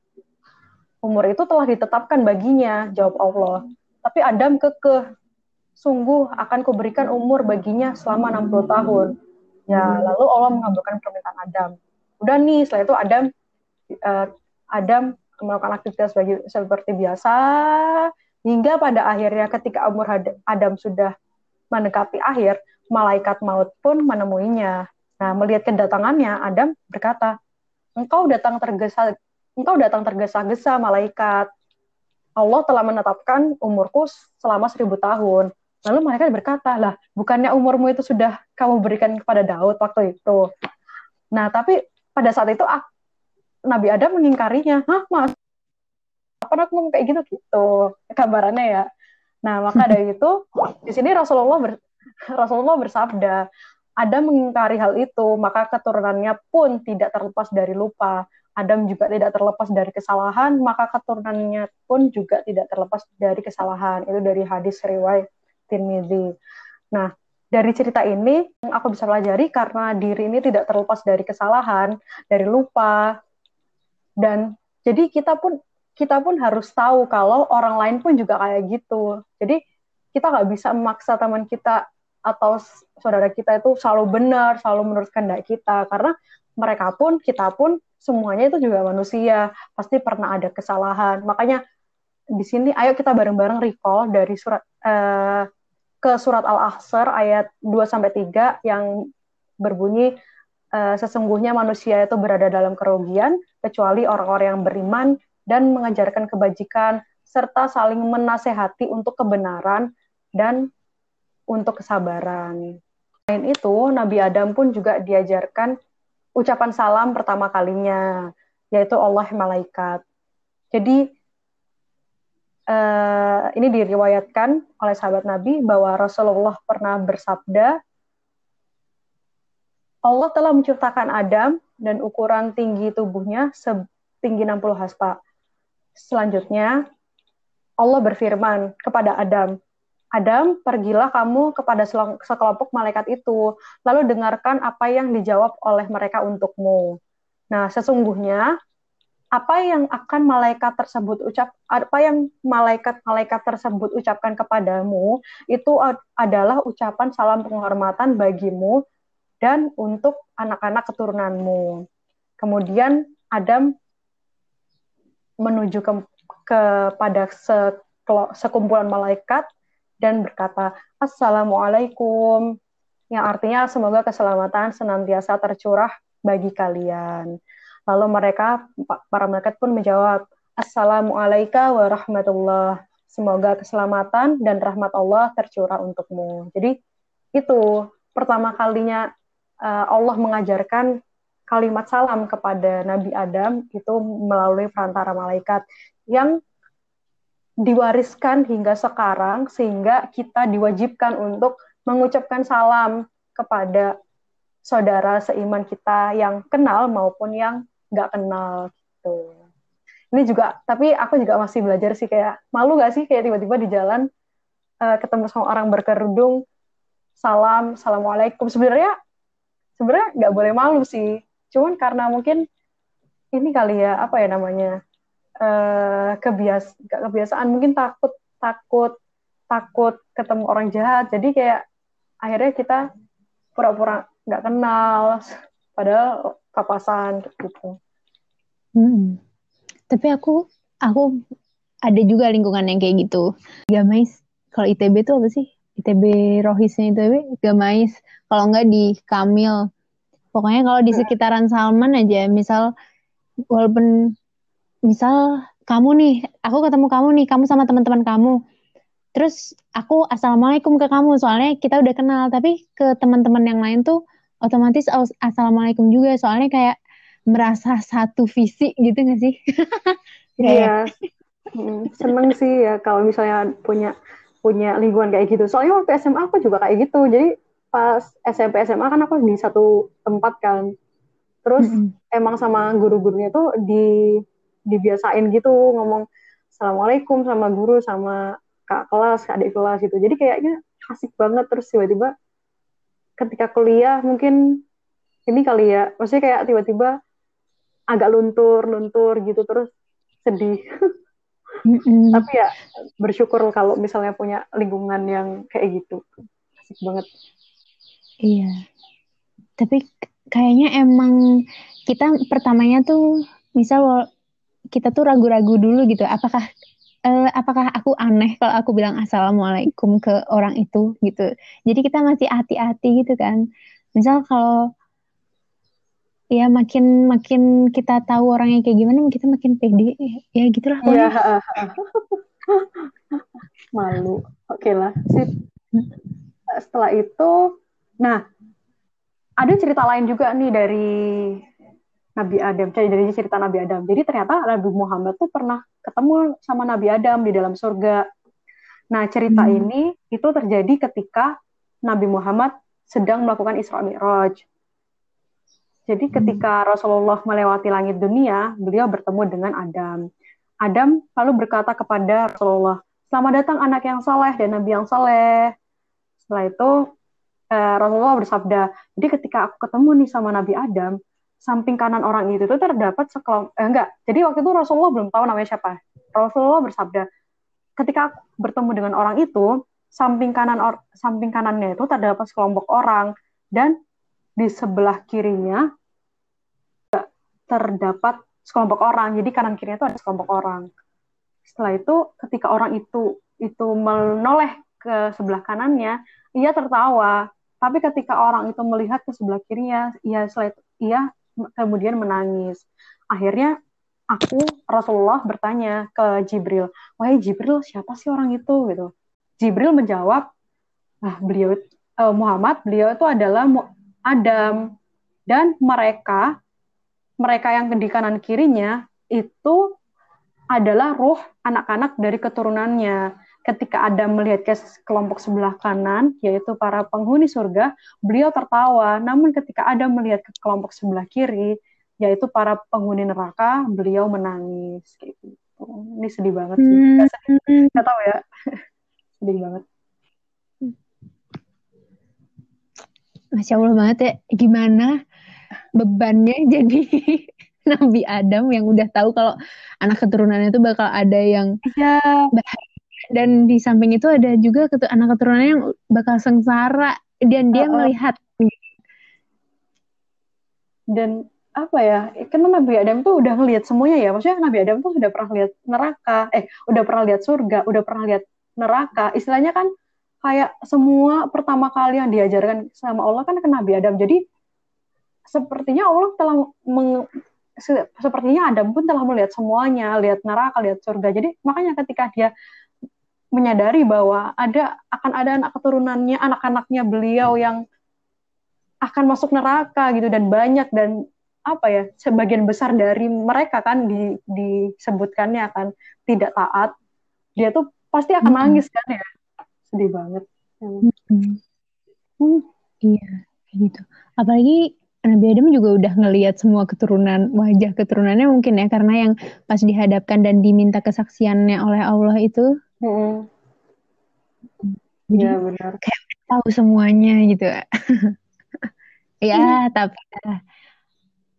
Umur itu telah ditetapkan baginya, jawab Allah. Tapi Adam kekeh, sungguh akan kuberikan umur baginya selama 60 tahun. Ya, lalu Allah mengabulkan permintaan Adam. Udah nih, setelah itu Adam uh, Adam melakukan aktivitas bagi, seperti biasa hingga pada akhirnya ketika umur Adam sudah mendekati akhir, malaikat maut pun menemuinya. Nah, melihat kedatangannya, Adam berkata, "Engkau datang tergesa engkau datang tergesa-gesa malaikat. Allah telah menetapkan umurku selama seribu tahun. Lalu malaikat berkata, lah bukannya umurmu itu sudah kamu berikan kepada Daud waktu itu. Nah, tapi pada saat itu Nabi Adam mengingkarinya. Hah, mas? Apa aku ngomong kayak gitu gitu gambarannya ya. Nah, maka dari itu di sini Rasulullah ber, Rasulullah bersabda, ada mengingkari hal itu, maka keturunannya pun tidak terlepas dari lupa. Adam juga tidak terlepas dari kesalahan, maka keturunannya pun juga tidak terlepas dari kesalahan. Itu dari hadis riwayat Tirmidzi. Nah, dari cerita ini aku bisa pelajari karena diri ini tidak terlepas dari kesalahan, dari lupa, dan jadi kita pun kita pun harus tahu kalau orang lain pun juga kayak gitu. Jadi kita nggak bisa memaksa teman kita atau saudara kita itu selalu benar, selalu menurut kehendak kita, karena mereka pun kita pun semuanya itu juga manusia, pasti pernah ada kesalahan. Makanya di sini ayo kita bareng-bareng recall dari surat uh, ke surat Al-Ahzab ayat 2 sampai 3 yang berbunyi uh, sesungguhnya manusia itu berada dalam kerugian kecuali orang-orang yang beriman dan mengajarkan kebajikan serta saling menasehati untuk kebenaran dan untuk kesabaran. Selain itu, Nabi Adam pun juga diajarkan ucapan salam pertama kalinya, yaitu Allah malaikat. Jadi uh, ini diriwayatkan oleh sahabat Nabi bahwa Rasulullah pernah bersabda, Allah telah menciptakan Adam dan ukuran tinggi tubuhnya setinggi 60 haspa. Selanjutnya, Allah berfirman kepada Adam, Adam, pergilah kamu kepada sekelompok malaikat itu, lalu dengarkan apa yang dijawab oleh mereka untukmu. Nah, sesungguhnya apa yang akan malaikat tersebut ucap apa yang malaikat-malaikat tersebut ucapkan kepadamu itu adalah ucapan salam penghormatan bagimu dan untuk anak-anak keturunanmu. Kemudian Adam menuju ke kepada sekumpulan malaikat dan berkata, Assalamualaikum, yang artinya semoga keselamatan senantiasa tercurah bagi kalian. Lalu mereka, para malaikat pun menjawab, Assalamualaikum warahmatullah. Semoga keselamatan dan rahmat Allah tercurah untukmu. Jadi itu pertama kalinya uh, Allah mengajarkan kalimat salam kepada Nabi Adam itu melalui perantara malaikat yang diwariskan hingga sekarang sehingga kita diwajibkan untuk mengucapkan salam kepada saudara seiman kita yang kenal maupun yang nggak kenal gitu. Ini juga, tapi aku juga masih belajar sih kayak malu gak sih kayak tiba-tiba di jalan uh, ketemu sama orang berkerudung, salam, assalamualaikum. Sebenarnya sebenarnya nggak boleh malu sih, cuman karena mungkin ini kali ya apa ya namanya uh, kebias kebiasaan mungkin takut takut takut ketemu orang jahat jadi kayak akhirnya kita pura-pura nggak kenal padahal papasan gitu. Hmm. Tapi aku aku ada juga lingkungan yang kayak gitu. Gamais kalau ITB itu apa sih? ITB Rohisnya ITB Gamais. Kalau enggak di Kamil. Pokoknya kalau di sekitaran Salman aja, misal walaupun misal kamu nih, aku ketemu kamu nih, kamu sama teman-teman kamu. Terus aku assalamualaikum ke kamu, soalnya kita udah kenal. Tapi ke teman-teman yang lain tuh otomatis assalamualaikum juga, soalnya kayak merasa satu visi gitu gak sih? Iya. hmm, seneng sih ya kalau misalnya punya punya lingkungan kayak gitu. Soalnya waktu SMA aku juga kayak gitu. Jadi pas SMP SMA kan aku di satu tempat kan. Terus mm -hmm. emang sama guru-gurunya tuh di dibiasain gitu ngomong assalamualaikum sama guru sama kak kelas adik kelas gitu. Jadi kayaknya asik banget. Terus tiba-tiba ketika kuliah mungkin ini kali ya maksudnya kayak tiba-tiba agak luntur luntur gitu terus sedih. Mm-hmm. tapi ya bersyukur kalau misalnya punya lingkungan yang kayak gitu. Asik banget. Iya. Tapi kayaknya emang kita pertamanya tuh misal kita tuh ragu-ragu dulu gitu. Apakah uh, apakah aku aneh kalau aku bilang assalamualaikum ke orang itu gitu. Jadi kita masih hati-hati gitu kan. Misal kalau ya makin makin kita tahu orangnya kayak gimana kita makin pede. Ya gitulah ya. malu. Oke okay lah sip. Setelah itu nah ada cerita lain juga nih dari Nabi Adam, dari cerita Nabi Adam. Jadi ternyata Nabi Muhammad tuh pernah ketemu sama Nabi Adam di dalam surga. Nah, cerita hmm. ini itu terjadi ketika Nabi Muhammad sedang melakukan Isra Mi'raj. Jadi hmm. ketika Rasulullah melewati langit dunia, beliau bertemu dengan Adam. Adam lalu berkata kepada Rasulullah, "Selamat datang anak yang saleh dan nabi yang saleh." Setelah itu eh, Rasulullah bersabda, "Jadi ketika aku ketemu nih sama Nabi Adam, samping kanan orang itu tuh terdapat sekelompok eh, enggak. Jadi waktu itu Rasulullah belum tahu namanya siapa. Rasulullah bersabda ketika aku bertemu dengan orang itu samping kanan or, samping kanannya itu terdapat sekelompok orang dan di sebelah kirinya terdapat sekelompok orang. Jadi kanan kirinya itu ada sekelompok orang. Setelah itu ketika orang itu itu menoleh ke sebelah kanannya ia tertawa. Tapi ketika orang itu melihat ke sebelah kirinya ia setelah itu, ia kemudian menangis. Akhirnya aku Rasulullah bertanya ke Jibril, wahai Jibril siapa sih orang itu gitu. Jibril menjawab, ah beliau uh, Muhammad beliau itu adalah Adam dan mereka mereka yang di kanan kirinya itu adalah ruh anak-anak dari keturunannya ketika Adam melihat ke kelompok sebelah kanan, yaitu para penghuni surga, beliau tertawa. Namun ketika Adam melihat ke kelompok sebelah kiri, yaitu para penghuni neraka, beliau menangis. Kayak gitu. Ini sedih banget sih. Hmm. Gak tahu ya. sedih banget. Masya Allah banget ya. Gimana bebannya jadi Nabi Adam yang udah tahu kalau anak keturunannya itu bakal ada yang ya dan di samping itu ada juga ketu anak keturunannya yang bakal sengsara. Dan dia uh, uh. melihat. Dan apa ya karena Nabi Adam tuh udah ngelihat semuanya ya. Maksudnya Nabi Adam tuh sudah pernah lihat neraka. Eh udah pernah lihat surga udah pernah lihat neraka. Istilahnya kan kayak semua pertama kali yang diajarkan sama Allah kan ke Nabi Adam. Jadi sepertinya Allah telah meng, sepertinya Adam pun telah melihat semuanya. Lihat neraka lihat surga. Jadi makanya ketika dia menyadari bahwa ada akan ada anak keturunannya, anak-anaknya beliau yang akan masuk neraka gitu dan banyak dan apa ya sebagian besar dari mereka kan di, disebutkannya akan tidak taat dia tuh pasti akan hmm. nangis kan ya sedih banget hmm. Hmm, iya kayak gitu apalagi Nabi Adam juga udah ngelihat semua keturunan wajah keturunannya mungkin ya karena yang pas dihadapkan dan diminta kesaksiannya oleh Allah itu Hmm. Iya benar. Kayak tahu semuanya gitu. ya, hmm. tapi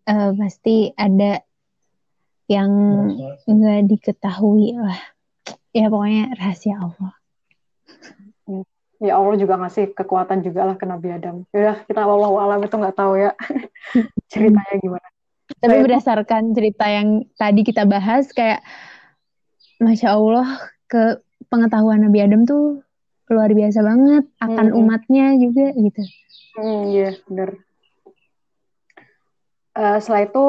uh, pasti ada yang nggak diketahui lah. Ya pokoknya rahasia Allah. Ya Allah juga ngasih kekuatan juga lah ke Nabi Adam. Ya kita Allah alam itu nggak tahu ya ceritanya gimana. Tapi berdasarkan cerita yang tadi kita bahas kayak Masya Allah ke pengetahuan Nabi Adam tuh luar biasa banget akan hmm. umatnya juga gitu. Hmm, iya, yeah, benar. Uh, setelah itu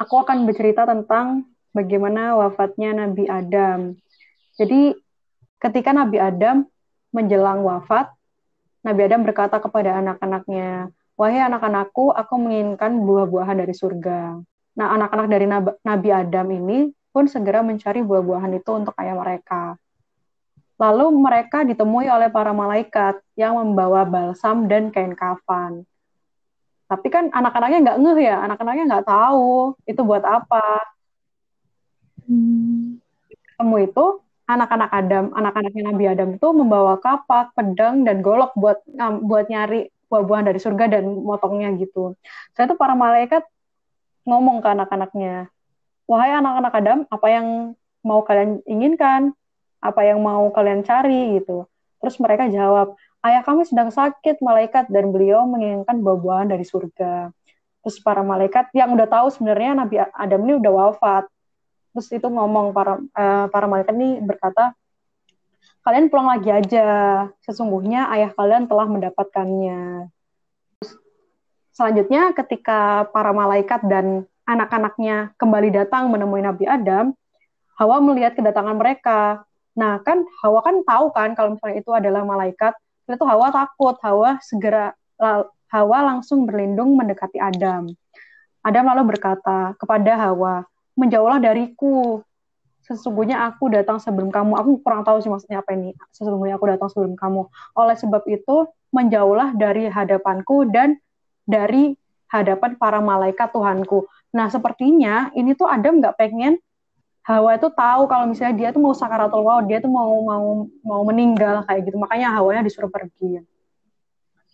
aku akan bercerita tentang bagaimana wafatnya Nabi Adam. Jadi ketika Nabi Adam menjelang wafat, Nabi Adam berkata kepada anak-anaknya, "Wahai anak-anakku, aku menginginkan buah-buahan dari surga." Nah, anak-anak dari Nabi Adam ini pun segera mencari buah-buahan itu untuk ayah mereka. Lalu mereka ditemui oleh para malaikat yang membawa balsam dan kain kafan. Tapi kan anak-anaknya nggak ngeh ya, anak-anaknya nggak tahu itu buat apa. Hmm. Itu anak-anak Adam, anak-anaknya Nabi Adam itu membawa kapak, pedang, dan golok buat buat nyari buah-buahan dari surga dan motongnya gitu. Saya itu para malaikat ngomong ke anak-anaknya, wahai anak-anak Adam, apa yang mau kalian inginkan? Apa yang mau kalian cari gitu. Terus mereka jawab, ayah kami sedang sakit malaikat dan beliau menginginkan buah-buahan dari surga. Terus para malaikat yang udah tahu sebenarnya Nabi Adam ini udah wafat. terus itu ngomong para uh, para malaikat ini berkata kalian pulang lagi aja sesungguhnya ayah kalian telah mendapatkannya selanjutnya ketika para malaikat dan anak-anaknya kembali datang menemui Nabi Adam Hawa melihat kedatangan mereka nah kan Hawa kan tahu kan kalau misalnya itu adalah malaikat itu Hawa takut Hawa segera Hawa langsung berlindung mendekati Adam Adam lalu berkata kepada Hawa menjauhlah dariku sesungguhnya aku datang sebelum kamu. Aku kurang tahu sih maksudnya apa ini. Sesungguhnya aku datang sebelum kamu. Oleh sebab itu, menjauhlah dari hadapanku dan dari hadapan para malaikat Tuhanku. Nah, sepertinya ini tuh Adam nggak pengen Hawa itu tahu kalau misalnya dia tuh mau sakaratul maut, dia tuh mau mau mau meninggal kayak gitu. Makanya Hawanya disuruh pergi.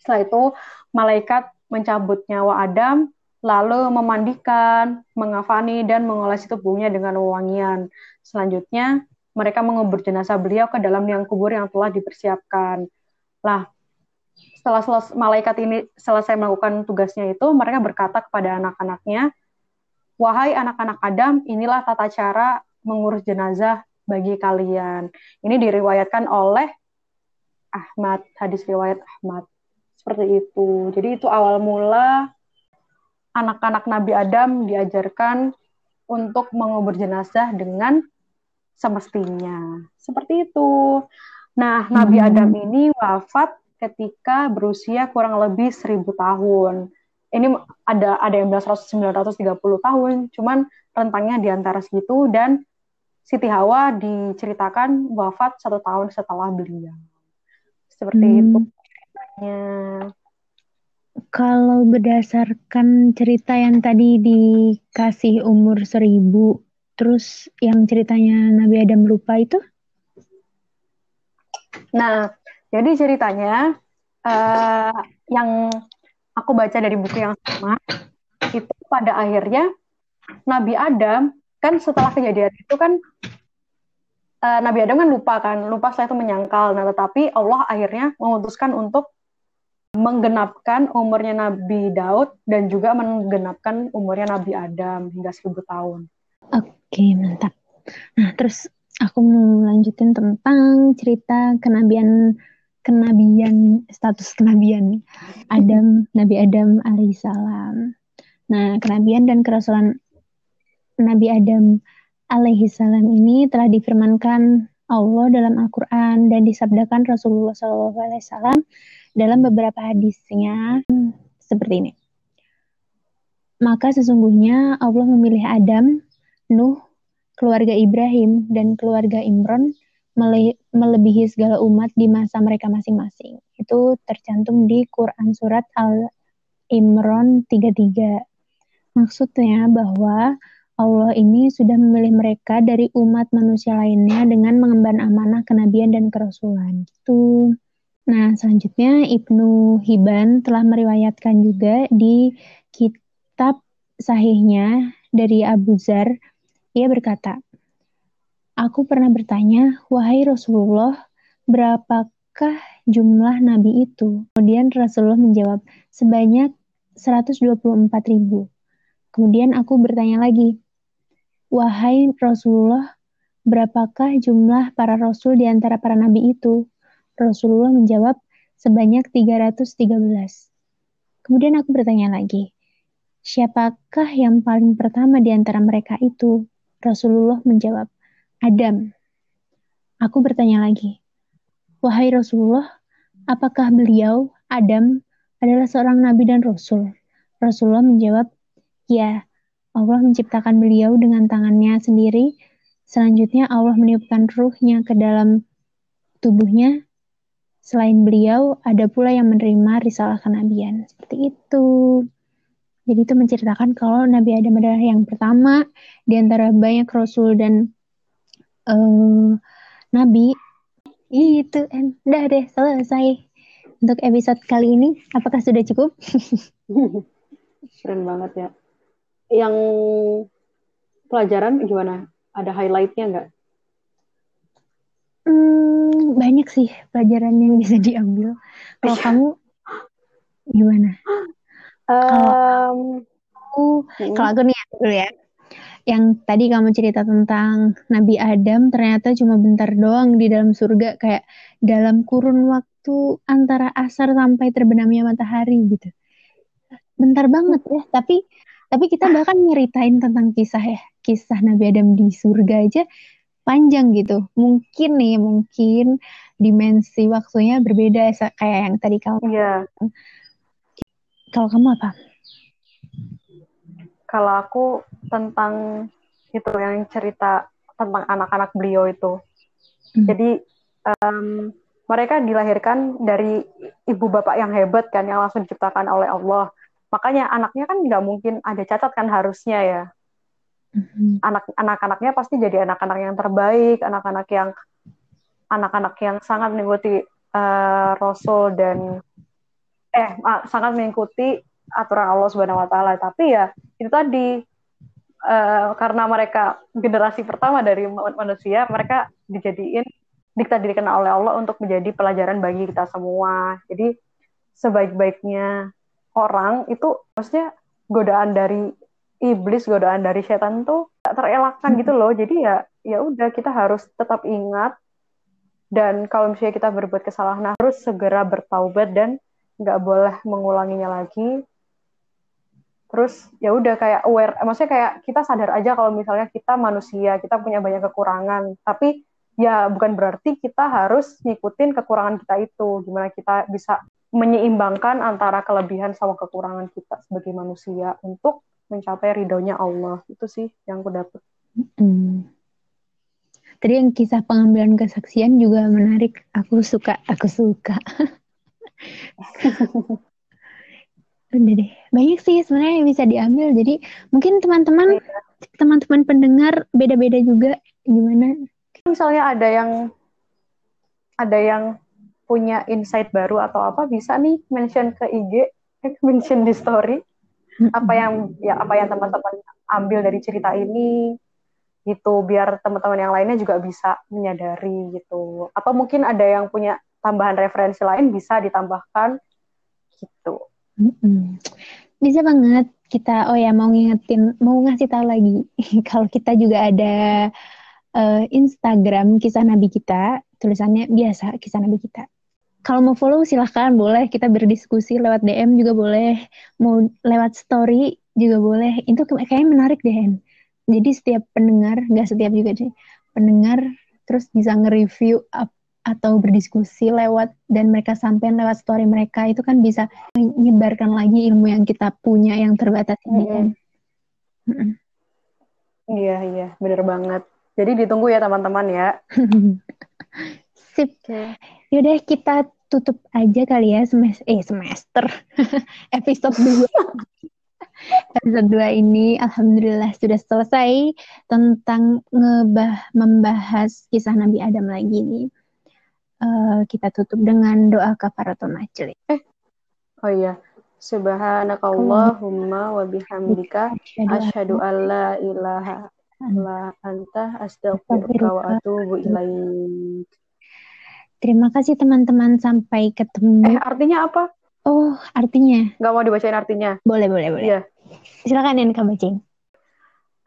Setelah itu malaikat mencabut nyawa Adam lalu memandikan, mengafani, dan mengolesi tubuhnya dengan wangian. Selanjutnya, mereka mengubur jenazah beliau ke dalam liang kubur yang telah dipersiapkan. Lah, setelah selesai, malaikat ini selesai melakukan tugasnya itu, mereka berkata kepada anak-anaknya, Wahai anak-anak Adam, inilah tata cara mengurus jenazah bagi kalian. Ini diriwayatkan oleh Ahmad, hadis riwayat Ahmad. Seperti itu. Jadi itu awal mula anak-anak Nabi Adam diajarkan untuk mengubur jenazah dengan semestinya. Seperti itu. Nah, Nabi hmm. Adam ini wafat ketika berusia kurang lebih seribu tahun. Ini ada ada yang bilang 930 tahun, cuman rentangnya di antara segitu dan Siti Hawa diceritakan wafat satu tahun setelah beliau. Seperti hmm. itu kalau berdasarkan cerita yang tadi dikasih umur seribu, terus yang ceritanya Nabi Adam lupa itu? Nah, jadi ceritanya uh, yang aku baca dari buku yang sama, itu pada akhirnya Nabi Adam kan setelah kejadian itu kan uh, Nabi Adam kan lupa kan, lupa setelah itu menyangkal. Nah, tetapi Allah akhirnya memutuskan untuk menggenapkan umurnya Nabi Daud dan juga menggenapkan umurnya Nabi Adam hingga seribu tahun. Oke, mantap. Nah, terus aku mau lanjutin tentang cerita kenabian kenabian status kenabian Adam Nabi Adam alaihissalam. Nah, kenabian dan kerasulan Nabi Adam alaihissalam ini telah difirmankan Allah dalam Al-Quran dan disabdakan Rasulullah SAW dalam beberapa hadisnya seperti ini. Maka sesungguhnya Allah memilih Adam, Nuh, keluarga Ibrahim, dan keluarga Imron melebihi segala umat di masa mereka masing-masing. Itu tercantum di Quran Surat Al-Imran 33. Maksudnya bahwa Allah ini sudah memilih mereka dari umat manusia lainnya dengan mengemban amanah kenabian dan kerasulan. Itu Nah, selanjutnya Ibnu Hibban telah meriwayatkan juga di kitab sahihnya dari Abu Zar, ia berkata, Aku pernah bertanya, wahai Rasulullah, berapakah jumlah nabi itu? Kemudian Rasulullah menjawab, sebanyak 124 ribu. Kemudian aku bertanya lagi, wahai Rasulullah, berapakah jumlah para rasul di antara para nabi itu? Rasulullah menjawab sebanyak 313. Kemudian aku bertanya lagi, siapakah yang paling pertama di antara mereka itu? Rasulullah menjawab, Adam. Aku bertanya lagi, wahai Rasulullah, apakah beliau, Adam, adalah seorang nabi dan rasul? Rasulullah menjawab, ya, Allah menciptakan beliau dengan tangannya sendiri. Selanjutnya Allah meniupkan ruhnya ke dalam tubuhnya Selain beliau, ada pula yang menerima risalah kenabian. Seperti itu. Jadi itu menceritakan kalau Nabi Adam adalah yang pertama di antara banyak rasul dan uh, nabi. Itu, udah deh selesai untuk episode kali ini. Apakah sudah cukup? Keren banget ya. Yang pelajaran gimana? Ada highlightnya nggak? Hmm, banyak sih pelajaran yang bisa diambil. Kalau iya. kamu gimana? Um, kalau aku, kalau aku nih dulu ya. Yang tadi kamu cerita tentang Nabi Adam ternyata cuma bentar doang di dalam surga kayak dalam kurun waktu antara asar sampai terbenamnya matahari gitu. Bentar banget ya, tapi tapi kita bahkan nyeritain tentang kisah ya, kisah Nabi Adam di surga aja panjang gitu. Mungkin nih, mungkin dimensi waktunya berbeda kayak yang tadi kamu. Iya. Kalau kamu apa? Kalau aku tentang itu yang cerita tentang anak-anak beliau itu. Hmm. Jadi um, mereka dilahirkan dari ibu bapak yang hebat kan, yang langsung diciptakan oleh Allah. Makanya anaknya kan nggak mungkin ada cacat kan harusnya ya. Hmm. Anak anak-anaknya pasti jadi anak-anak yang terbaik, anak-anak yang anak-anak yang sangat mengikuti uh, Rasul dan eh sangat mengikuti aturan Allah Subhanahu wa taala. Tapi ya itu tadi uh, karena mereka generasi pertama dari manusia, mereka dijadiin ditakdirkan oleh Allah untuk menjadi pelajaran bagi kita semua. Jadi sebaik-baiknya orang itu maksudnya godaan dari iblis, godaan dari setan tuh tak terelakkan gitu loh. Jadi ya ya udah kita harus tetap ingat dan kalau misalnya kita berbuat kesalahan harus segera bertaubat dan nggak boleh mengulanginya lagi terus ya udah kayak aware maksudnya kayak kita sadar aja kalau misalnya kita manusia kita punya banyak kekurangan tapi ya bukan berarti kita harus ngikutin kekurangan kita itu gimana kita bisa menyeimbangkan antara kelebihan sama kekurangan kita sebagai manusia untuk mencapai ridhonya Allah itu sih yang aku dapat. Hmm. Tadi yang kisah pengambilan kesaksian juga menarik. Aku suka, aku suka. Udah deh, banyak sih sebenarnya yang bisa diambil. Jadi mungkin teman-teman, teman-teman pendengar beda-beda juga. Gimana? Misalnya ada yang ada yang punya insight baru atau apa bisa nih mention ke IG, mention di story. Apa yang ya apa yang teman-teman ambil dari cerita ini gitu. Biar teman-teman yang lainnya juga bisa menyadari gitu. Atau mungkin ada yang punya tambahan referensi lain bisa ditambahkan Mm-mm. Bisa banget kita, oh ya mau ngingetin, mau ngasih tahu lagi kalau kita juga ada uh, Instagram kisah Nabi kita, tulisannya biasa kisah Nabi kita. Kalau mau follow silahkan boleh kita berdiskusi lewat DM juga boleh, mau lewat story juga boleh. Itu kayaknya menarik deh. Jadi setiap pendengar, nggak setiap juga sih, pendengar terus bisa nge-review atau berdiskusi lewat dan mereka sampaikan lewat story mereka itu kan bisa menyebarkan lagi ilmu yang kita punya yang terbatas ini kan. Iya iya bener banget. Jadi ditunggu ya teman-teman ya. Sip. Okay. Yaudah kita tutup aja kali ya semester eh semester episode 2 episode 2 ini alhamdulillah sudah selesai tentang ngebah membahas kisah Nabi Adam lagi nih uh, kita tutup dengan doa kafaratul majelis. Eh, oh iya. Subhanakallahumma wa bihamdika asyhadu an la ilaha illa anta astaghfiruka wa atubu ilaik. Terima kasih teman-teman sampai ketemu. Eh, artinya apa? Oh, artinya. Gak mau dibacain artinya? Boleh, boleh, boleh. Iya. Silakan yang kamu bacain.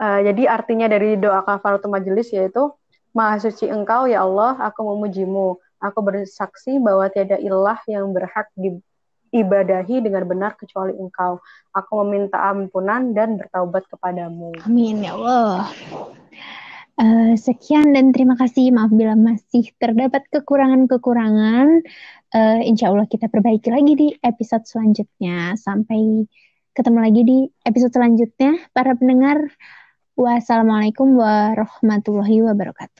Uh, jadi artinya dari doa kafaratul majelis yaitu Maha suci engkau ya Allah, aku memujimu. Aku bersaksi bahwa tiada ilah yang berhak diibadahi dengan benar kecuali Engkau. Aku meminta ampunan dan bertaubat kepadamu. Amin ya Allah. Uh, sekian dan terima kasih. Maaf bila masih terdapat kekurangan-kekurangan. Uh, insya Allah kita perbaiki lagi di episode selanjutnya. Sampai ketemu lagi di episode selanjutnya. Para pendengar, wassalamualaikum warahmatullahi wabarakatuh.